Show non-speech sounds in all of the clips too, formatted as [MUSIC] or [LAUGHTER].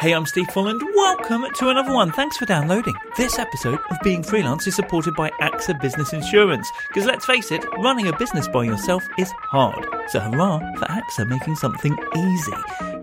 Hey, I'm Steve Folland. Welcome to another one. Thanks for downloading. This episode of Being Freelance is supported by AXA Business Insurance. Because let's face it, running a business by yourself is hard. So hurrah for AXA making something easy.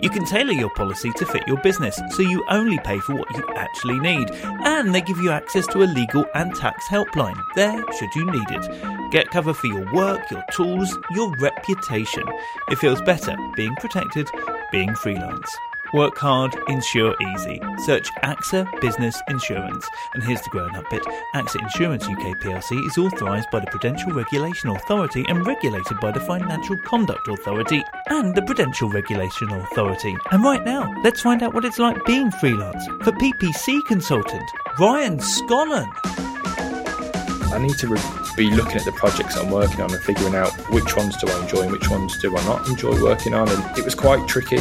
You can tailor your policy to fit your business, so you only pay for what you actually need. And they give you access to a legal and tax helpline there should you need it. Get cover for your work, your tools, your reputation. It feels better being protected, being freelance. Work hard, insure easy. Search AXA Business Insurance. And here's the grown up bit AXA Insurance UK plc is authorised by the Prudential Regulation Authority and regulated by the Financial Conduct Authority and the Prudential Regulation Authority. And right now, let's find out what it's like being freelance for PPC consultant Ryan Scollon. I need to re- be looking at the projects I'm working on and figuring out which ones do I enjoy and which ones do I not enjoy working on. And it was quite tricky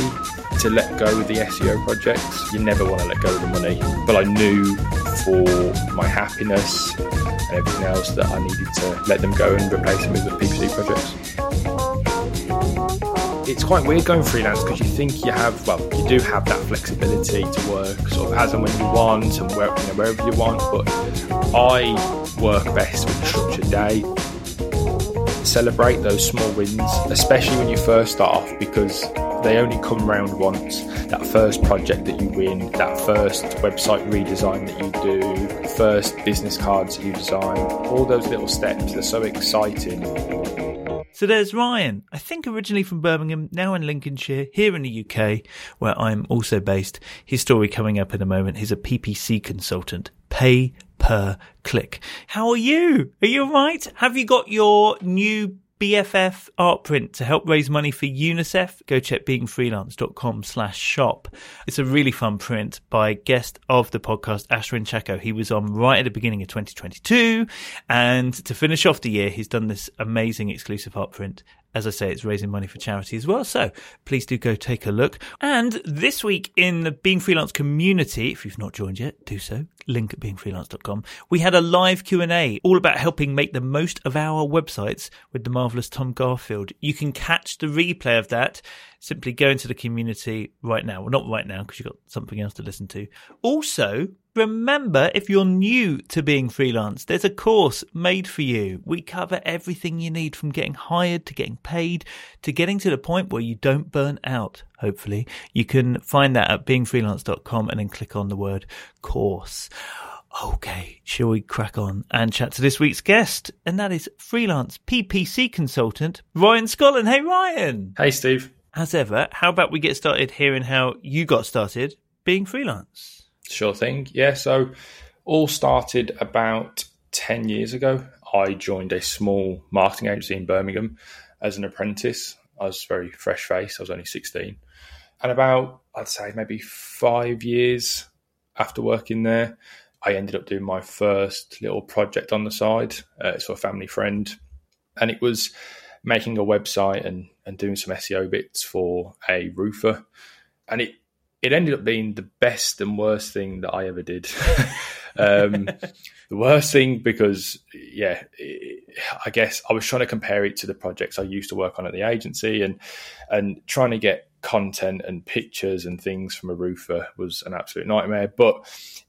to let go of the SEO projects. You never want to let go of the money. But I knew for my happiness and everything else that I needed to let them go and replace them with the PPC projects. It's quite weird going freelance because you think you have, well, you do have that flexibility to work sort of as and when you want and where, you know, wherever you want. But I work best with a structured day celebrate those small wins, especially when you first start off, because they only come round once. That first project that you win, that first website redesign that you do, first business cards that you design, all those little steps, they're so exciting. So there's Ryan, I think originally from Birmingham, now in Lincolnshire, here in the UK, where I'm also based. His story coming up in a moment. He's a PPC consultant. Pay per click. How are you? Are you alright? Have you got your new BFF art print to help raise money for UNICEF. Go check beingfreelance.com slash shop. It's a really fun print by guest of the podcast, Ashwin Chacko. He was on right at the beginning of 2022. And to finish off the year, he's done this amazing exclusive art print. As I say, it's raising money for charity as well. So please do go take a look. And this week in the Being Freelance community, if you've not joined yet, do so. Link at beingfreelance.com. We had a live Q&A all about helping make the most of our websites with the marvelous Tom Garfield. You can catch the replay of that. Simply go into the community right now. Well, not right now because you've got something else to listen to. Also, remember if you're new to being freelance, there's a course made for you. We cover everything you need from getting hired to getting paid to getting to the point where you don't burn out. Hopefully you can find that at beingfreelance.com and then click on the word course. Okay, shall we crack on and chat to this week's guest? And that is freelance PPC consultant Ryan Scollon. Hey, Ryan. Hey, Steve. As ever, how about we get started hearing how you got started being freelance? Sure thing. Yeah, so all started about 10 years ago. I joined a small marketing agency in Birmingham as an apprentice. I was very fresh faced, I was only 16. And about, I'd say, maybe five years after working there, I ended up doing my first little project on the side. Uh, it's for a family friend. And it was making a website and, and doing some SEO bits for a roofer. And it, it ended up being the best and worst thing that I ever did. [LAUGHS] um, the worst thing because, yeah, it, I guess I was trying to compare it to the projects I used to work on at the agency and and trying to get content and pictures and things from a roofer was an absolute nightmare. But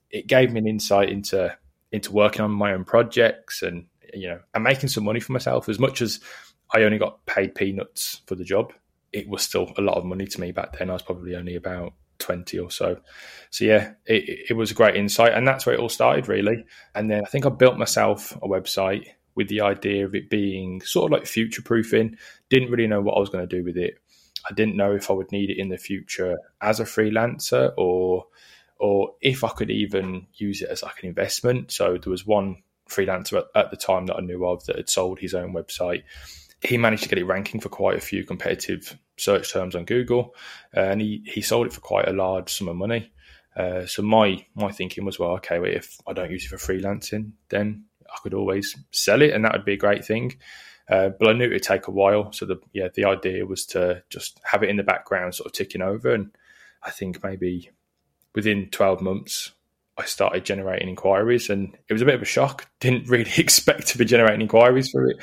it gave me an insight into into working on my own projects and you know and making some money for myself as much as I only got paid peanuts for the job. It was still a lot of money to me back then. I was probably only about 20 or so. So, yeah, it, it was a great insight. And that's where it all started, really. And then I think I built myself a website with the idea of it being sort of like future proofing. Didn't really know what I was going to do with it. I didn't know if I would need it in the future as a freelancer or or if I could even use it as like an investment. So there was one freelancer at, at the time that I knew of that had sold his own website he managed to get it ranking for quite a few competitive search terms on Google, uh, and he, he sold it for quite a large sum of money. Uh, so my my thinking was, well, okay, if I don't use it for freelancing, then I could always sell it, and that would be a great thing. Uh, but I knew it would take a while, so the yeah the idea was to just have it in the background, sort of ticking over, and I think maybe within twelve months I started generating inquiries and it was a bit of a shock. [LAUGHS] Didn't really [LAUGHS] expect to be generating inquiries for it.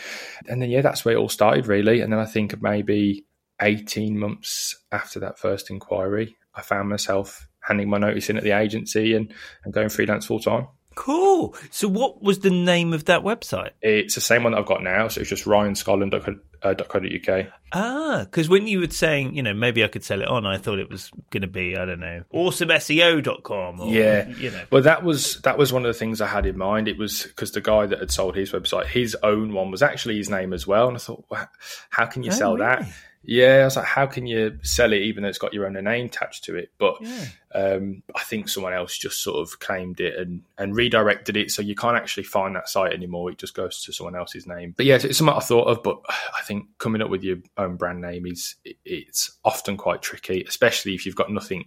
And then, yeah, that's where it all started, really. And then I think maybe 18 months after that first inquiry, I found myself handing my notice in at the agency and, and going freelance full time. Cool. So, what was the name of that website? It's the same one that I've got now. So it's just ryanscollon.co.uk. Ah, because when you were saying, you know, maybe I could sell it on, I thought it was going to be, I don't know, awesomeseo.com. Or, yeah. You know. Well, that was that was one of the things I had in mind. It was because the guy that had sold his website, his own one was actually his name as well. And I thought, well, how can you Oh, sell that? Yeah, I was like, how can you sell it even though it's got your own name attached to it? But Yeah. um, I think someone else just sort of claimed it and, and redirected it, so you can't actually find that site anymore. It just goes to someone else's name. But yeah, it's something I thought of. But I think coming up with your own brand name is it's often quite tricky, especially if you've got nothing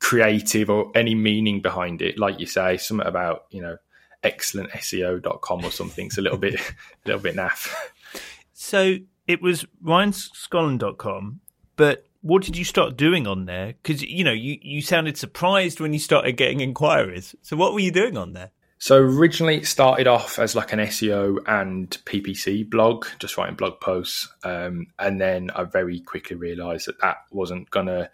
creative or any meaning behind it. Like you say, something about you know excellentseo.com or something. It's a little bit [LAUGHS] a little bit naff. So, it was ryanscollon.com, but what did you start doing on there? Because, you know, you, you sounded surprised when you started getting inquiries. So, what were you doing on there? So originally it started off as like an SEO and PPC blog, just writing blog posts, um, and then I very quickly realised that that wasn't gonna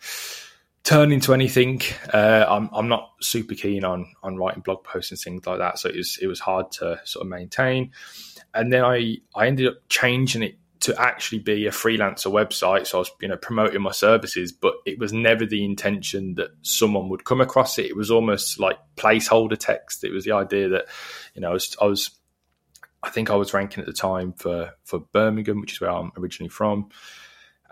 turn into anything. Uh, I'm I'm not super keen on on writing blog posts and things like that, so it was it was hard to sort of maintain. And then I I ended up changing it to actually be a freelancer website. So I was, you know, promoting my services, but it was never the intention that someone would come across it. It was almost like placeholder text. It was the idea that, you know, I was, I was I think I was ranking at the time for for Birmingham, which is where I'm originally from,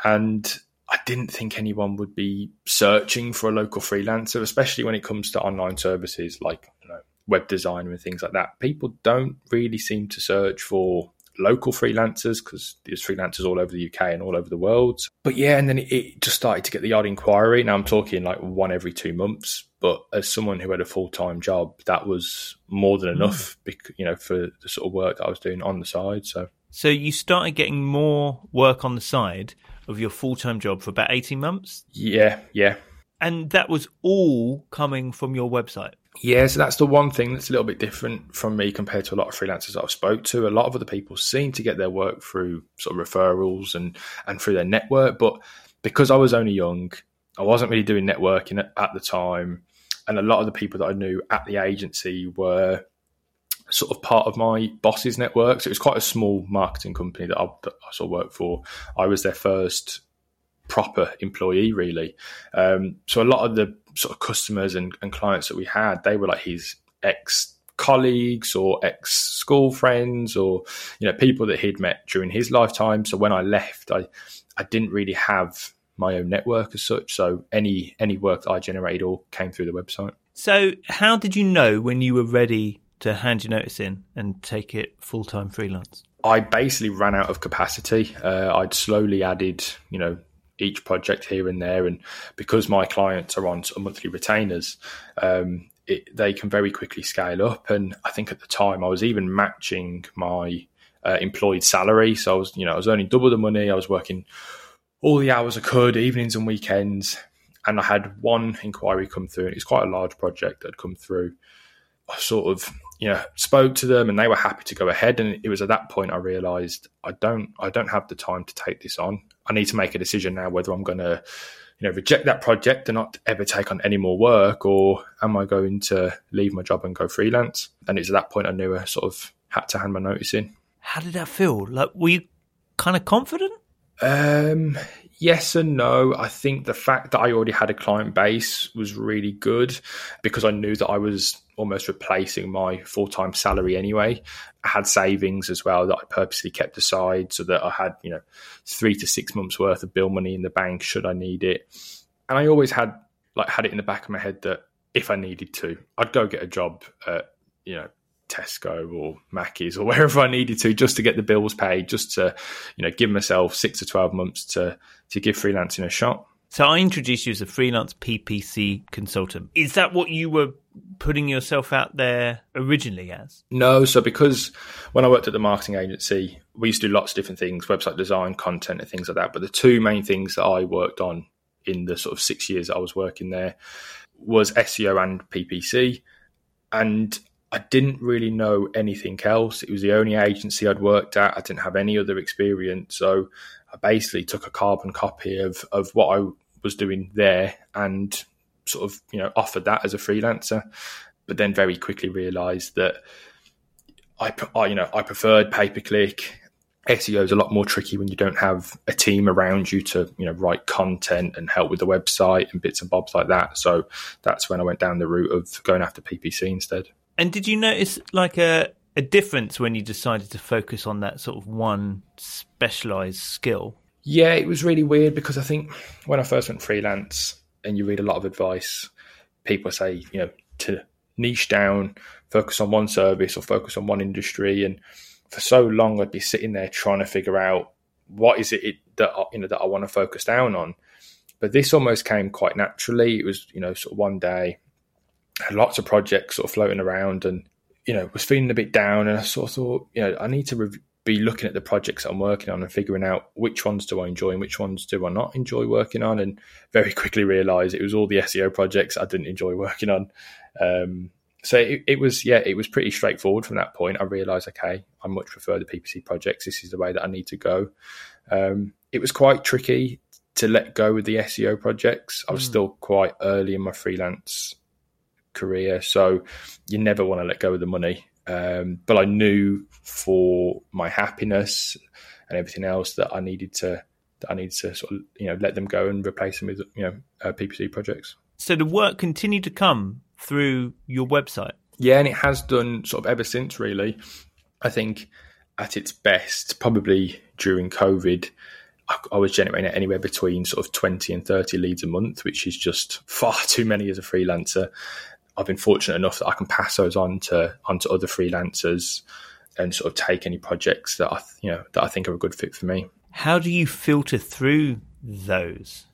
and I didn't think anyone would be searching for a local freelancer, especially when it comes to online services like you know, web design and things like that. People don't really seem to search for local freelancers because there's freelancers all over the UK and all over the world. But yeah, and then it, it just started to get the odd inquiry. Now I'm talking like one every two months. But as someone who had a full time job, that was more than hmm. enough, bec- you know, for the sort of work that I was doing on the side. So So, you started getting more work on the side of your full time job for about 18 months. yeah, yeah, And that was all coming from your website. Yeah, so that's the one thing that's a little bit different from me compared to a lot of freelancers that I've spoke to. A lot of other people seem to get their work through sort of referrals and and through their network, but because I was only young, I wasn't really doing networking at, at the time, and a lot of the people that I knew at the agency were sort of part of my boss's network. So it was quite a small marketing company that I, that I sort of worked for. I was their first proper employee, really. Um, so a lot of the sort of customers and, and clients that we had, they were like his ex colleagues or ex school friends or you know people that he'd met during his lifetime. So when I left, I I didn't really have my own network as such. So any any work that I generated all came through the website. So, how did you know when you were ready to hand your notice in and take it full time freelance? I basically ran out of capacity. Uh, I'd slowly added, you know, each project here and there, and because my clients are on sort of monthly retainers, um, it, they can very quickly scale up. And I think at the time I was even matching my uh, employed salary, so I was, you know, I was earning double the money. I was working all the hours I could, evenings and weekends, and I had one inquiry come through, and it was quite a large project that had come through. I sort of you know spoke to them and they were happy to go ahead and it was at that point I realized I don't I don't have the time to take this on I need to make a decision now whether I'm going to you know reject that project and not ever take on any more work or am I going to leave my job and go freelance and it's at that point I knew I sort of had to hand my notice in How did that feel? Like, were you kind of confident? Um, yes and no. I think the fact that I already had a client base was really good because I knew that I was almost replacing my full time salary anyway. I had savings as well that I purposely kept aside so that I had, you know, three to six months worth of bill money in the bank should I need it. And I always had like had it in the back of my head that if I needed to, I'd go get a job at, you know, Tesco or Maccy's or [LAUGHS] wherever I needed to just to get the bills paid, just to, you know, give myself six to 12 months to, to give freelancing a shot. So, I introduced you as a freelance PPC consultant. Is that what you were putting yourself out there originally as? No, so because when I worked at the marketing agency, we used to do lots of different things, website design, content, and things like that. But the two main things that I worked on in the sort of six years I was working there was SEO and PPC. And I didn't really know anything else. It was the only agency I'd worked at. I didn't have any other experience. So I basically took a carbon copy of, of what I was doing there and sort of you know offered that as a freelancer, but then very quickly realised that I, I you know I preferred pay per click. SEO is a lot more tricky when you don't have a team around you to you know write content and help with the website and bits and bobs like that. So that's when I went down the route of going after PPC instead. And did you notice like a a difference when you decided to focus on that sort of one specialized skill? Yeah, it was really weird because I think when I first went freelance and you read a lot of advice, people say, you know, to niche down, focus on one service or focus on one industry. And for so long, I'd be sitting there trying to figure out what is it that you know that I want to focus down on. But this almost came quite naturally. It was you know sort of one day, had lots of projects sort of floating around, and you know was feeling a bit down, and I sort of thought you know I need to rev- be looking at the projects that I'm working on and figuring out which ones do I enjoy and which ones do I not enjoy working on, and very [LAUGHS] quickly realised it was all the SEO projects I didn't enjoy working on. Um, so it, it, was yeah it was pretty straightforward from that point. I realized okay i much prefer the ppc projects. This is the way that i need to go. Um, it was quite tricky to let go of the seo projects. I was mm. still quite early in my freelance career so you never want to let go of the money um, but i knew for my happiness and everything else that i needed to that i needed to sort of you know let them go and replace them with you know uh, ppc projects so the work continued to come through your website. Yeah, and it has done sort of ever since, really. I think at its best, probably during COVID, I, was generating anywhere between sort of 20 and 30 leads a month, which is just far [LAUGHS] too many as a freelancer. I've been fortunate enough that I can pass those on to onto other freelancers and sort of take any projects that I you know that I think are a good fit for me. How do you filter through those?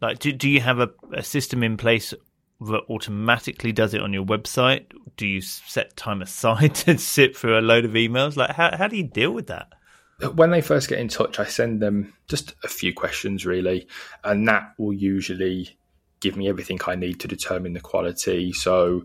Like, do, do you have a, a system in place that automatically does it on your website? Do you set time aside [LAUGHS] to sit through a load of emails? Like, how, how do you deal with that? When they first get in touch, I send them just a few questions, really, and that will usually give me everything I need to determine the quality. So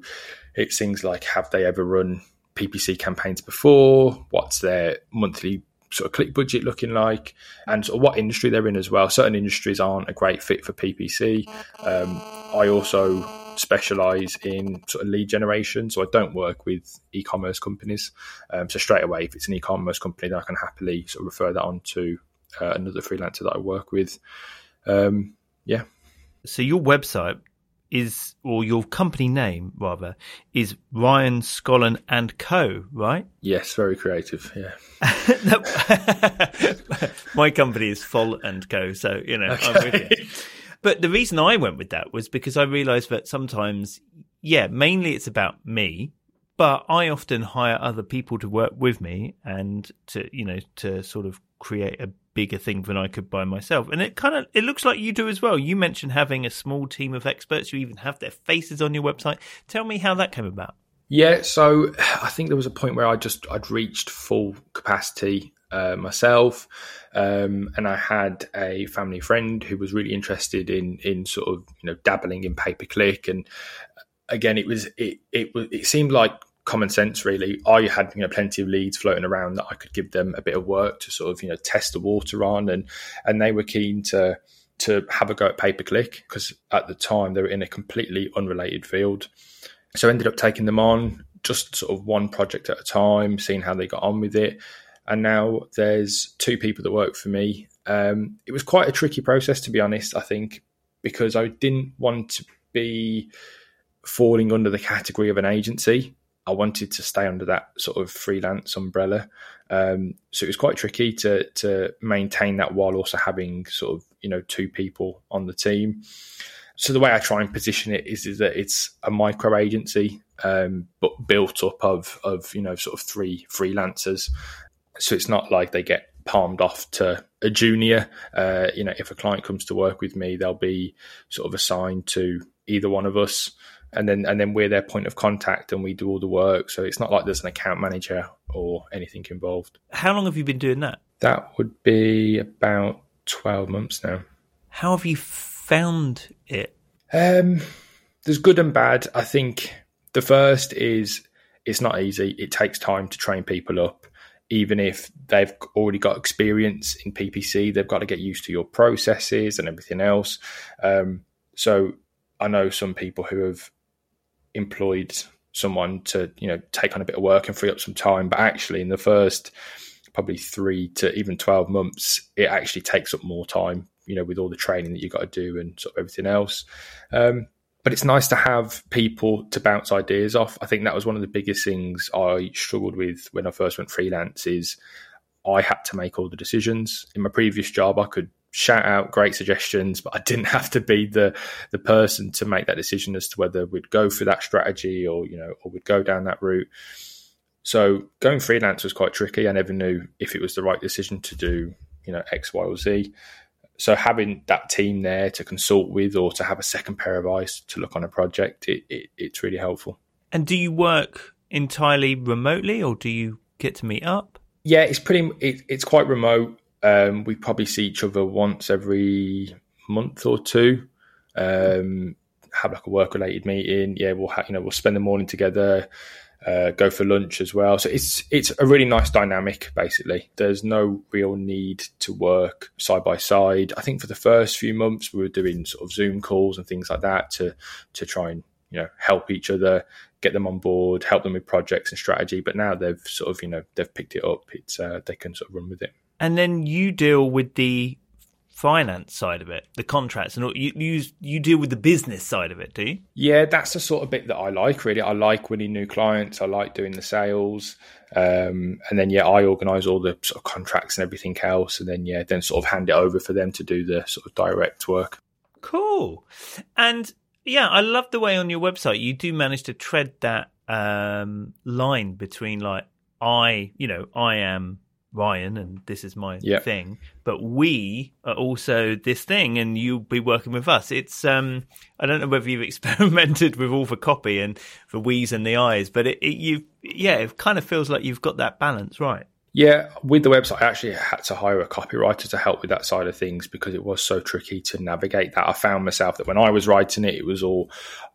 it's things like have they ever run PPC campaigns before? What's their monthly sort of click budget looking like and sort of what industry they're in as well. Certain industries aren't a great fit for PPC. Um, I also specialize in sort of lead generation. So I don't work with e-commerce companies. Um, so straight away, if it's an e-commerce company, then I can happily sort of refer that on to uh, another freelancer that I work with. Um, yeah. So your website is, or your company name rather, is Ryan Scollon and Co. Right? Yes, very creative. Yeah. [LAUGHS] My company is Full and Co. So you know, okay. I'm with you. But the reason I went with that was because I realized that sometimes, yeah, mainly it's about me, but I often hire other people to work with me and to, you know, to sort of create a bigger thing than I could by myself. And it kind of it looks like you do as well. You mentioned having a small team of experts. You even have their faces on your website. Tell me how that came about. Yeah, so [SIGHS] I think there was a point where I just I'd reached full capacity uh, myself, um, and I had a family friend who was really interested in in sort of you know dabbling in pay per click, and again it was it it it seemed like common sense really. I had you know plenty of leads floating around that I could give them a bit of work to sort of you know test the water on, and and they were keen to to have a go at pay per click because at the time they were in a completely unrelated field. So I ended up taking them on just sort of one project at a time, seeing how they got on with it and now there's two people that work for me. Um, it was quite a tricky process, to be honest. I think because I didn't want to be falling under the category of an agency. I wanted to stay under that sort of freelance umbrella. Um, so it was quite tricky to to maintain that while also having sort of you know two people on the team. So the way I try and position it is, is that it's a micro agency, um, but built up of of you know sort of three freelancers. So it's not like they get palmed off to a junior. Uh, you know, if a client comes to work with me, they'll be sort of assigned to either one of us, and then and then we're their point of contact, and we do all the work. So it's not like there's an account manager or anything involved. How long have you been doing that? That would be about twelve months now. How have you found it? Um, there's good and bad. I think the first is it's not easy. It takes time to train people up even if they've already got experience in PPC, they've got to get used to your processes and everything else. Um, so I know some people who have employed someone to you know take on a bit of work and free up some time, but actually in the first probably three to even 12 months, it actually takes up more time, you know, with all the training that you've got to do and sort of everything else. Um, but it's nice to have people to bounce ideas off. I think that was one of the biggest things I struggled with when I first went freelance is I had to make all the decisions. In my previous job, I could shout out great suggestions, but I didn't have to be the the person to make that decision as to whether we'd go for that strategy or you know or we'd go down that route. So going freelance was quite tricky. I never knew if it was the right decision to do, you know, X, Y, or Z. So having that team there to consult with or to have a second pair of eyes to look on a project, it, it, it's really helpful. And do you work entirely remotely or do you get to meet up? Yeah, it's pretty. It, it's quite remote. Um, we probably see each other once every month or two. Um, have like a work related meeting. Yeah, we'll ha- you know we'll spend the morning together uh, go for lunch as well. So it's it's a really nice dynamic. Basically, there's no real need to work side by side. I think for the first few months we were doing sort of Zoom calls and things like that to to try and you know help each other, get them on board, help them with projects and strategy. But now they've sort of you know they've picked it up. It's uh, they can sort of run with it. And then you deal with the finance side of it, the contracts, and you you you deal with the business side of it, do you? Yeah, that's the sort of bit that I like. Really, I like winning new clients. I like doing the sales, um, and then yeah, I organise all the sort of contracts and everything else, and then yeah, then sort of hand it over for them to do the sort of direct work. Cool, and yeah, I love the way on your website you do manage to tread that um, line between like I, you know, I am Ryan and this is my yep. thing, but we are also this thing and you'll be working with us. It's um I don't know whether you've [LAUGHS] experimented with all the copy and the we's and the eyes, but it, it you yeah, it kind of feels like you've got that balance right. Yeah, with the website, I actually had to hire a copywriter to help with that side of things because it was so tricky to navigate that. I found myself that when I was writing it, it was all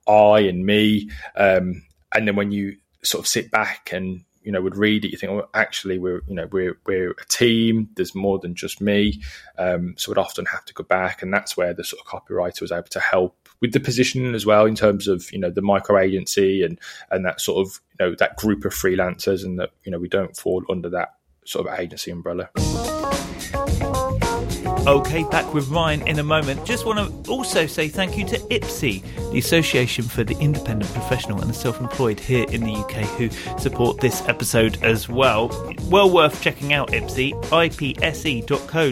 I and me. Um, and then when you sort of sit back and you know would read it, you think, well, actually, we're you know we're we're a team. There's more than just me. Um, so would often have to go back, and that's where the sort of copywriter was able to help with the positioning as well in terms of you know the micro agency and and that sort of you know that group of freelancers, and that you know we don't fall under that sort of agency umbrella. Okay, back with Ryan in a moment. Just want to also say thank you to IPSE, the Association for the Independent Professional and the Self Employed here in the UK, who support this episode as well. Well worth checking out IPSE, ipse.co.uk.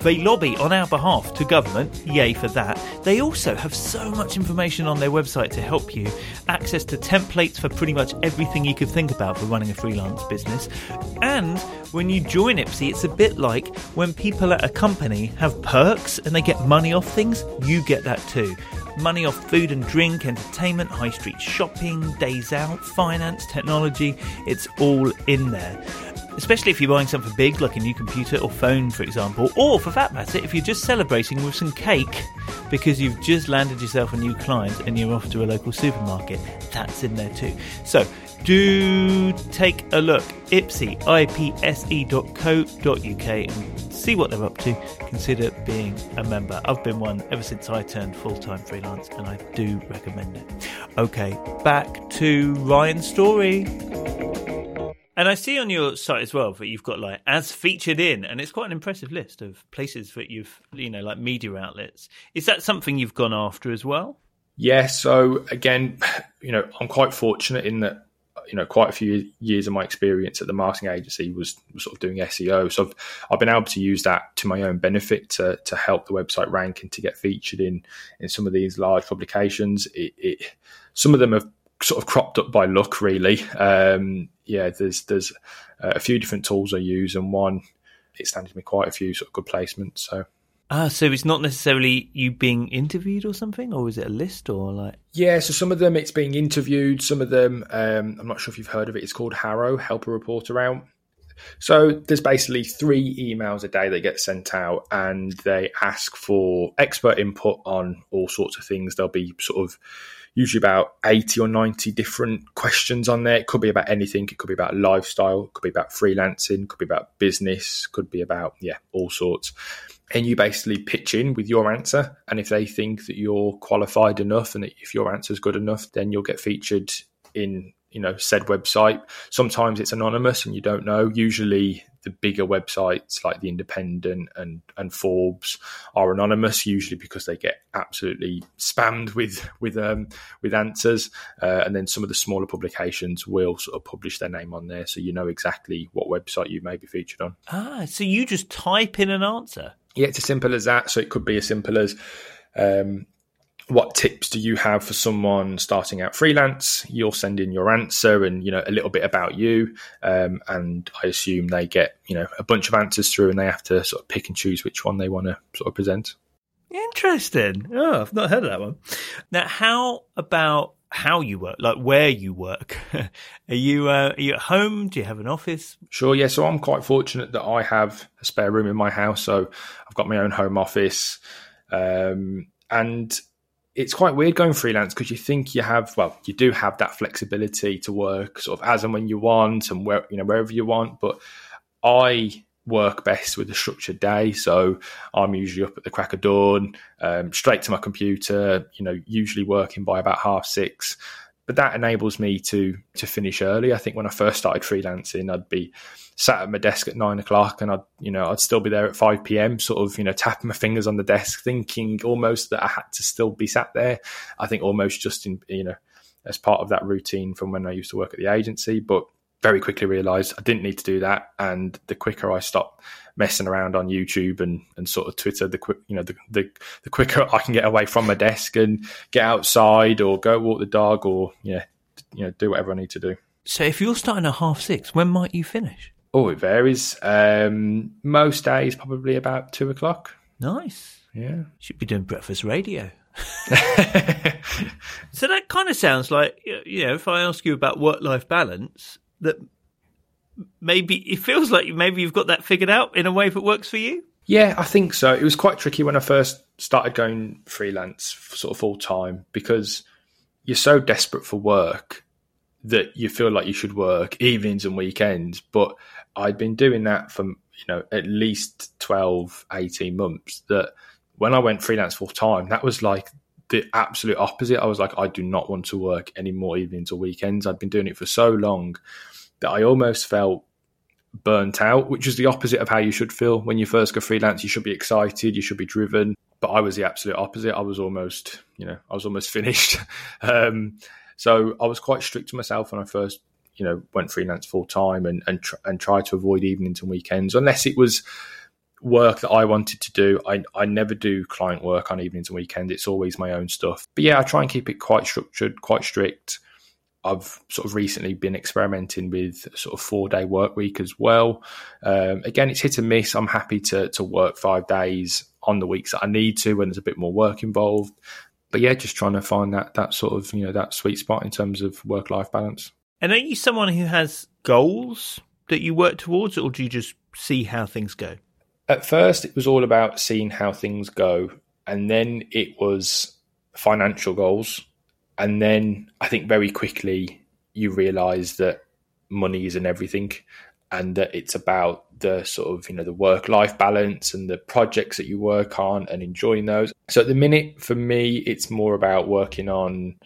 They lobby on our behalf to government, yay for that. They also have so much information on their website to help you, access to templates for pretty much everything you could think about for running a freelance business. And when you join IPSE, it's a bit like when people at a company have perks and they get money off things, you get that too money off food and drink, entertainment, high street shopping, days out, finance, technology. It's all in there especially if you're buying something big like a new computer or phone, for example, or for that matter, if you're just celebrating with some cake because you've just landed yourself a new client and you're off to a local supermarket. That's in there too. So do take a look. IPSE, ipse.co.uk and see what they're up to. Consider being a member. I've been one ever since I turned full time freelance and I do recommend it. Okay, back to Ryan's story. And I see on your site as well that you've got like as featured in, and it's quite an impressive list of places that you've, you know, like media outlets. Is that something you've gone after as well? Yeah. So again, [SIGHS] you know, I'm quite fortunate in that, you know, quite a few years of my experience at the marketing agency was, was sort of doing SEO. So I've, I've been able to use that to my own benefit to, to help the website rank and to get featured in, in some of these large publications. It, it some of them have sort of cropped up by luck, really. Um, yeah, there's there's a few different tools I use, and one it's landed me quite a few sort of good placements. So. Ah, so it's not necessarily you being interviewed or something, or is it a list or like? Yeah, so some of them it's being interviewed. Some of them, um, I'm not sure if you've heard of it. It's called HARO, help a reporter out. So there's basically three emails a day that get sent out, and they ask for expert input on all sorts of things. They'll be sort of usually about 80 or 90 different questions on there. It could be about anything. It could be about lifestyle, it could be about freelancing, could be about business, could be about, yeah, all sorts. and you basically pitch in with your answer. And if they think that you're qualified enough and if your answer is good enough, then you'll get featured in you know said website. Sometimes it's anonymous and you don't know. Usually the bigger websites like the Independent and and Forbes are anonymous, usually because they get absolutely spammed with with um, with answers. Uh, and then some of the smaller publications will sort of publish their name on there, so you know exactly what website you may be featured on. Ah, so you just type in an answer. Yeah, it's as simple as that. So it could be as simple as um, what tips do you have for someone starting out freelance? You'll send in your answer and you know a little bit about you, um, and I assume they get you know a bunch of answers through, and they have to sort of pick and choose which one they want to sort of present. Interesting. Oh, I've not heard of that one. Now, how about how you work, like where you work? [LAUGHS] are you uh, are you at home? Do you have an office? Sure. Yeah. So I'm quite fortunate that I have a spare room in my house, so I've got my own home office, um, and it's quite weird going freelance because you think you have well you do have that flexibility to work sort of as and when you want and where you know wherever you want but i work best with a structured day. So i'm usually up at the crack of dawn um, straight to my computer you know usually working by about half six but that enables me to to finish early i think when i first started freelancing i'd be sat at my desk at nine o'clock and I'd, you know, I'd still be there at 5 p.m., sort of, you know, tapping my fingers on the desk, thinking almost that I had to still be sat there. I think almost just in, you know, as part of that routine from when I used to work at the agency, but very quickly realized I didn't need to do that. And the quicker I stopped messing around on YouTube and, and sort of Twitter, the quick, you know, the, the, the quicker I can get away from my desk and get outside or go walk the dog or, yeah, you know, do whatever I need to do. So if you're starting at half six, when might you finish? Oh, it varies. Um, most days, probably about two o'clock. Nice. Yeah. Should be doing breakfast radio. [LAUGHS] so that kind of sounds like, you know, if I ask you about work life balance, that maybe it feels like maybe you've got that figured out in a way that works for you. Yeah, I think so. It was quite tricky when I first started going freelance, sort of full time, because you're so desperate for work that you feel like you should work evenings and weekends. But I'd been doing that for, you know, at least 12, 18 months that when I went freelance full time, that was like the absolute opposite. I was like, I do not want to work any more evenings or weekends. I'd been doing it for so long that I almost felt burnt out, which is the opposite of how you should feel when you first go freelance. You should be excited, you should be driven. But I was the absolute opposite. I was almost, you know, I was almost [LAUGHS] finished. um, so I was quite strict to myself when I first, you know, went freelance full time and and tr- and tried to avoid evenings and weekends unless it was work that I wanted to do. I I never do client work on evenings and weekends. It's always my own stuff. But yeah, I try and keep it quite structured, quite strict. I've sort of recently been experimenting with sort of four day work week as well. Um, again, it's hit and miss. I'm happy to to work five days on the weeks that I need to when there's a bit more work involved but yeah, just trying to find that that sort of you know that sweet spot in terms of work life balance. And are you someone who has goals that you work towards, or do you just see how things go? At first, it was all about seeing how things go, and then it was financial goals, and then I think very quickly you realise that money isn't everything, and that it's about the sort of you know the work life balance and the projects that you work on and enjoying those. So at the minute for me it's more about working on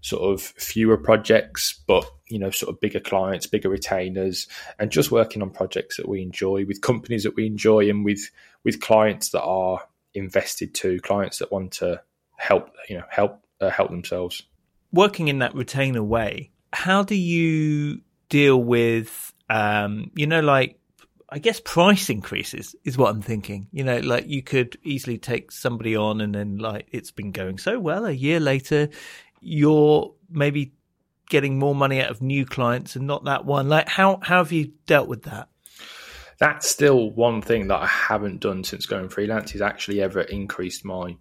sort of fewer projects but you know sort of bigger clients bigger retainers and just working on projects that we enjoy with companies that we enjoy and with with clients that are invested to clients that want to help you know help uh, help themselves working in that retainer way how do you deal with um, you know, like I guess price increases is what I'm thinking. You know, like you could easily take somebody on and then like it's been going so well. A year later, you're maybe getting more money out of new clients and not that one. Like how how have you dealt with that? That's still one thing that I haven't done since going freelance is actually ever increased my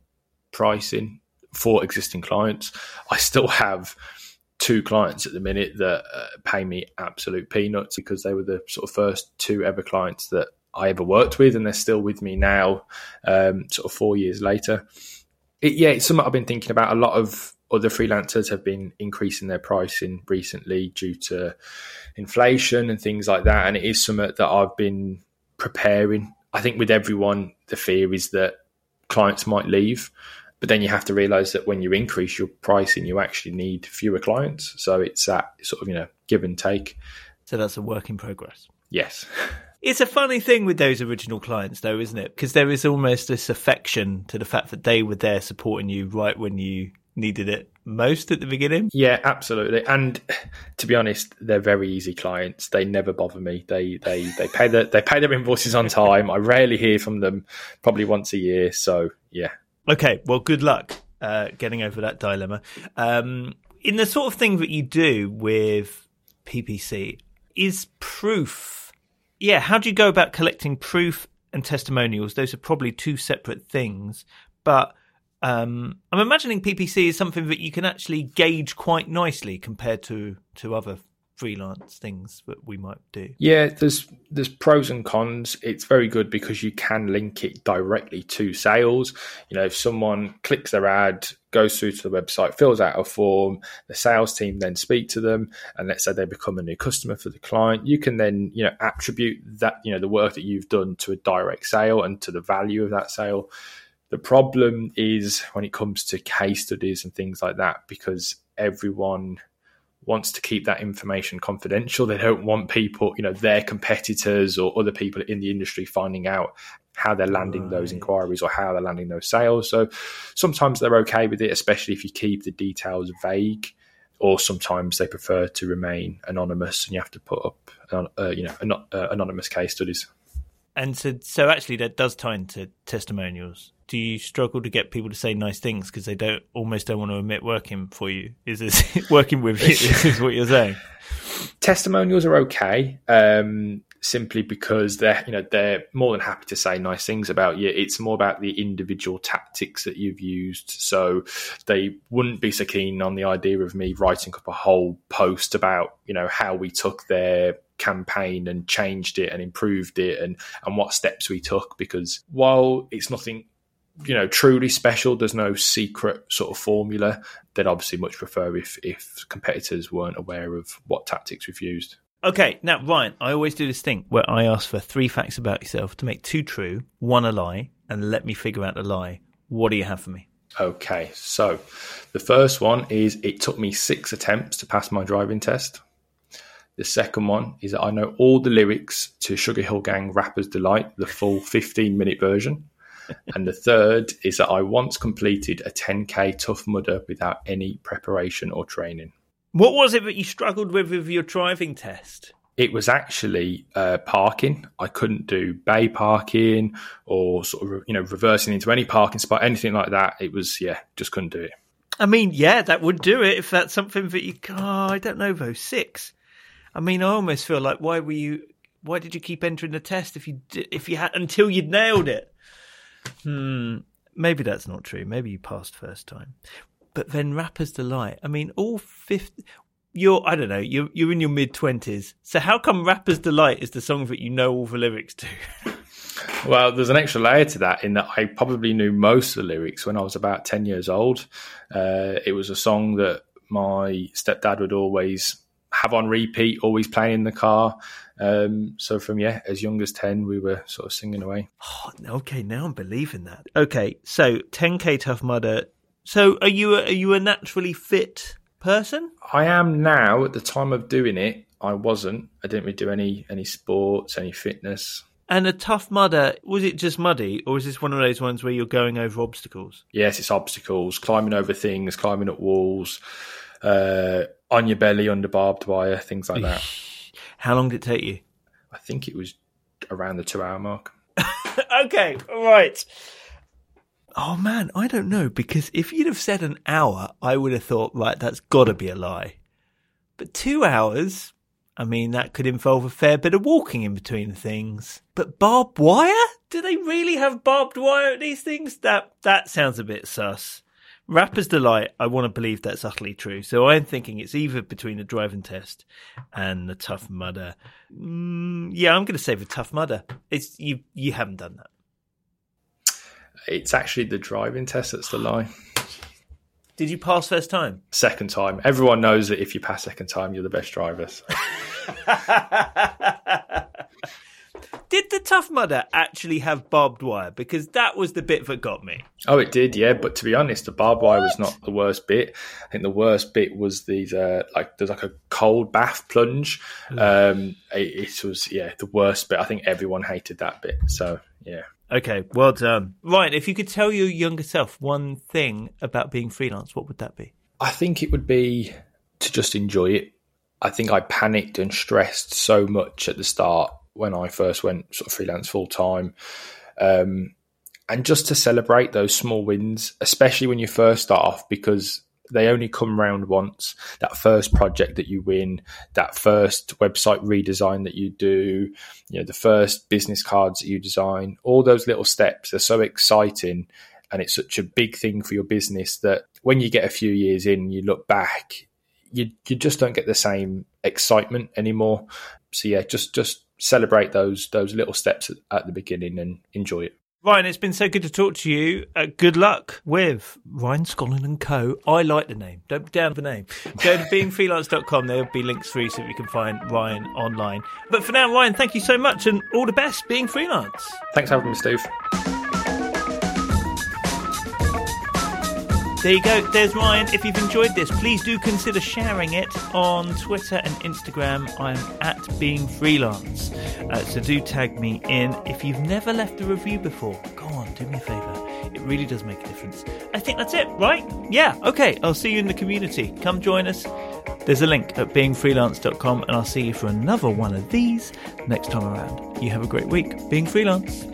pricing for existing clients. I still have two clients at the minute that uh, pay me absolute peanuts because they were the sort of first two ever clients that I ever worked with, and they're still with me now, um, sort of four years later. It, yeah, it's something I've been thinking about. A lot of other freelancers have been increasing their pricing recently due to inflation and things like that, and it is something that I've been preparing I think with everyone, the fear is that clients might leave. But then you have to realize that when you increase your pricing, you actually need fewer clients. So it's that sort of, you know, give and take. So that's a work in progress. Yes. [LAUGHS] It's a funny thing with those original clients, though, isn't it? Because there is almost this affection to the fact that they were there supporting you right when you needed it most at the beginning. Yeah, absolutely. And to be honest, they're very easy clients. They never bother me. They they they pay their they pay their invoices on time. I rarely hear from them, probably once a year. So yeah. Okay. Well, good luck uh, getting over that dilemma. Um, in the sort of thing that you do with PPC, is proof yeah, how do you go about collecting proof and testimonials? Those are probably two separate things, but um, I'm imagining PPC is something that you can actually gauge quite nicely compared to to other freelance things that we might do? Yeah, there's there's pros and cons. It's very good because you can link it directly to sales. You know, if someone clicks their ad, goes through to the website, fills out a form, the sales team then speak to them, and let's say they become a new customer for the client, you can then you know attribute that you know the work that you've done to a direct sale and to the value of that sale. The problem is when it comes to case studies and things like that, because everyone wants to keep that information confidential. They don't want people, you know, their competitors or other people in the industry finding out how they're landing right. those inquiries or how they're landing those sales. So sometimes they're okay with it, especially if you keep the details vague. Or sometimes they prefer to remain anonymous, and you have to put up, uh, you know, uh, anonymous case studies. And so, so actually, that does tie into testimonials do you struggle to get people to say nice things because they don't almost don't want to admit working for you? Is this [LAUGHS] working with you? is what you're saying? Testimonials are okay, um, simply because they're you know they're more than happy to say nice things about you. It's more about the individual tactics that you've used. So they wouldn't be so keen on the idea of me writing up a whole post about you know how we took their campaign and changed it and improved it and and what steps we took because while it's nothing you know, truly special. There's no secret sort of formula. They'd obviously much prefer if if competitors weren't aware of what tactics we've used. Okay, now Ryan, I always do this thing where I ask for three facts about yourself to make two true, one a lie, and let me figure out the lie. What do you have for me? Okay, so the first one is it took me six attempts to pass my driving test. The second one is that I know all the lyrics to Sugarhill Gang Rapper's Delight, the full [LAUGHS] 15 minute version and the third is that I once completed a 10k Tough Mudder without any preparation or training. What was it that you struggled with with your driving test? It was actually uh, parking. I couldn't do bay parking or sort of you know reversing into any parking spot, anything like that. It was yeah, just couldn't do it. I mean, yeah, that would do it if that's something that you. Oh, I don't know though. Six. I mean, I almost feel like why were you? Why did you keep entering the test if you if you had until you'd nailed it? Hmm. Maybe that's not true. Maybe you passed first time. But then Rapper's Delight. I mean, all 50. You're, I don't know, you're, you're in your mid 20s. So how come Rapper's Delight is the song that you know all the lyrics to? [LAUGHS] well, there's an extra layer to that in that I probably knew most of the lyrics when I was about 10 years old. Uh, it was a song that my stepdad would always have on repeat, always playing in the car. Um, so from yeah, as young as ten, we were sort of singing away. Oh, okay, now I'm believing that. Okay, so 10k Tough Mudder. So are you a, are you a naturally fit person? I am now. At the time of doing it, I wasn't. I didn't really do any any sports, any fitness. And a tough mudder, was it just muddy, or is this one of those ones where you're going over obstacles? Yes, it's obstacles, climbing over things, climbing up walls, uh, on your belly under barbed wire, things like that. [LAUGHS] How long did it take you? I think it was around the two hour mark. [LAUGHS] okay, right. Oh man, I don't know because if you'd have said an hour, I would have thought, right, that's got to be a lie. But two hours, I mean, that could involve a fair bit of walking in between things. But barbed wire? Do they really have barbed wire at these things? That that sounds a bit sus. Rapper's Delight, I want to believe that's utterly true. So I'm thinking it's either between the driving test and the Tough Mudder. Mm, yeah, I'm going to say the Tough Mudder. It's you. You haven't done that. It's actually the driving test that's the lie. Did you pass first time? Second time. Everyone knows that if you pass second time, you're the best driver. So. [LAUGHS] did the Tough Mudder actually have barbed wire? Because that was the bit that got me. Oh, it did, yeah. But to be honest, the barbed wire was not the worst bit. I think the worst bit was the, uh, like, there's like a cold bath plunge. Um, it, it was, yeah, the worst bit. I think everyone hated that bit. So, yeah. Okay, well done. Ryan, if you could tell your younger self one thing about being freelance, what would that be? I think it would be to just enjoy it. I think I panicked and stressed so much at the start when I first went sort of freelance full time. Um, and just to celebrate those small wins, especially when you first start off, because they only come round once. That first project that you win, that first website redesign that you do, you know, the first business cards that you design, all those little steps are so exciting and it's such a big thing for your business that when you get a few years in, you look back, you you just don't get the same excitement anymore. So yeah, just just celebrate those those little steps at, at the beginning and enjoy it. Ryan, it's been so good to talk to you. Uh, good luck with Ryan Scollon and Co. I like the name. Don't down the name. Go to beingfreelance.com. There'll be links through so you can find Ryan online. But for now, Ryan, thank you so much and all the best being freelance. Thanks for having me, Steve. There you go. There's Ryan. If you've enjoyed this, please do consider sharing it on Twitter and Instagram. I'm at Being Freelance. Uh, so do tag me in. If you've never left a review before, go on, do me a favour. It really does make a difference. I think that's it, right? Yeah, okay. I'll see you in the community. Come join us. There's a link at beingfreelance.com, and I'll see you for another one of these next time around. You have a great week. Being Freelance.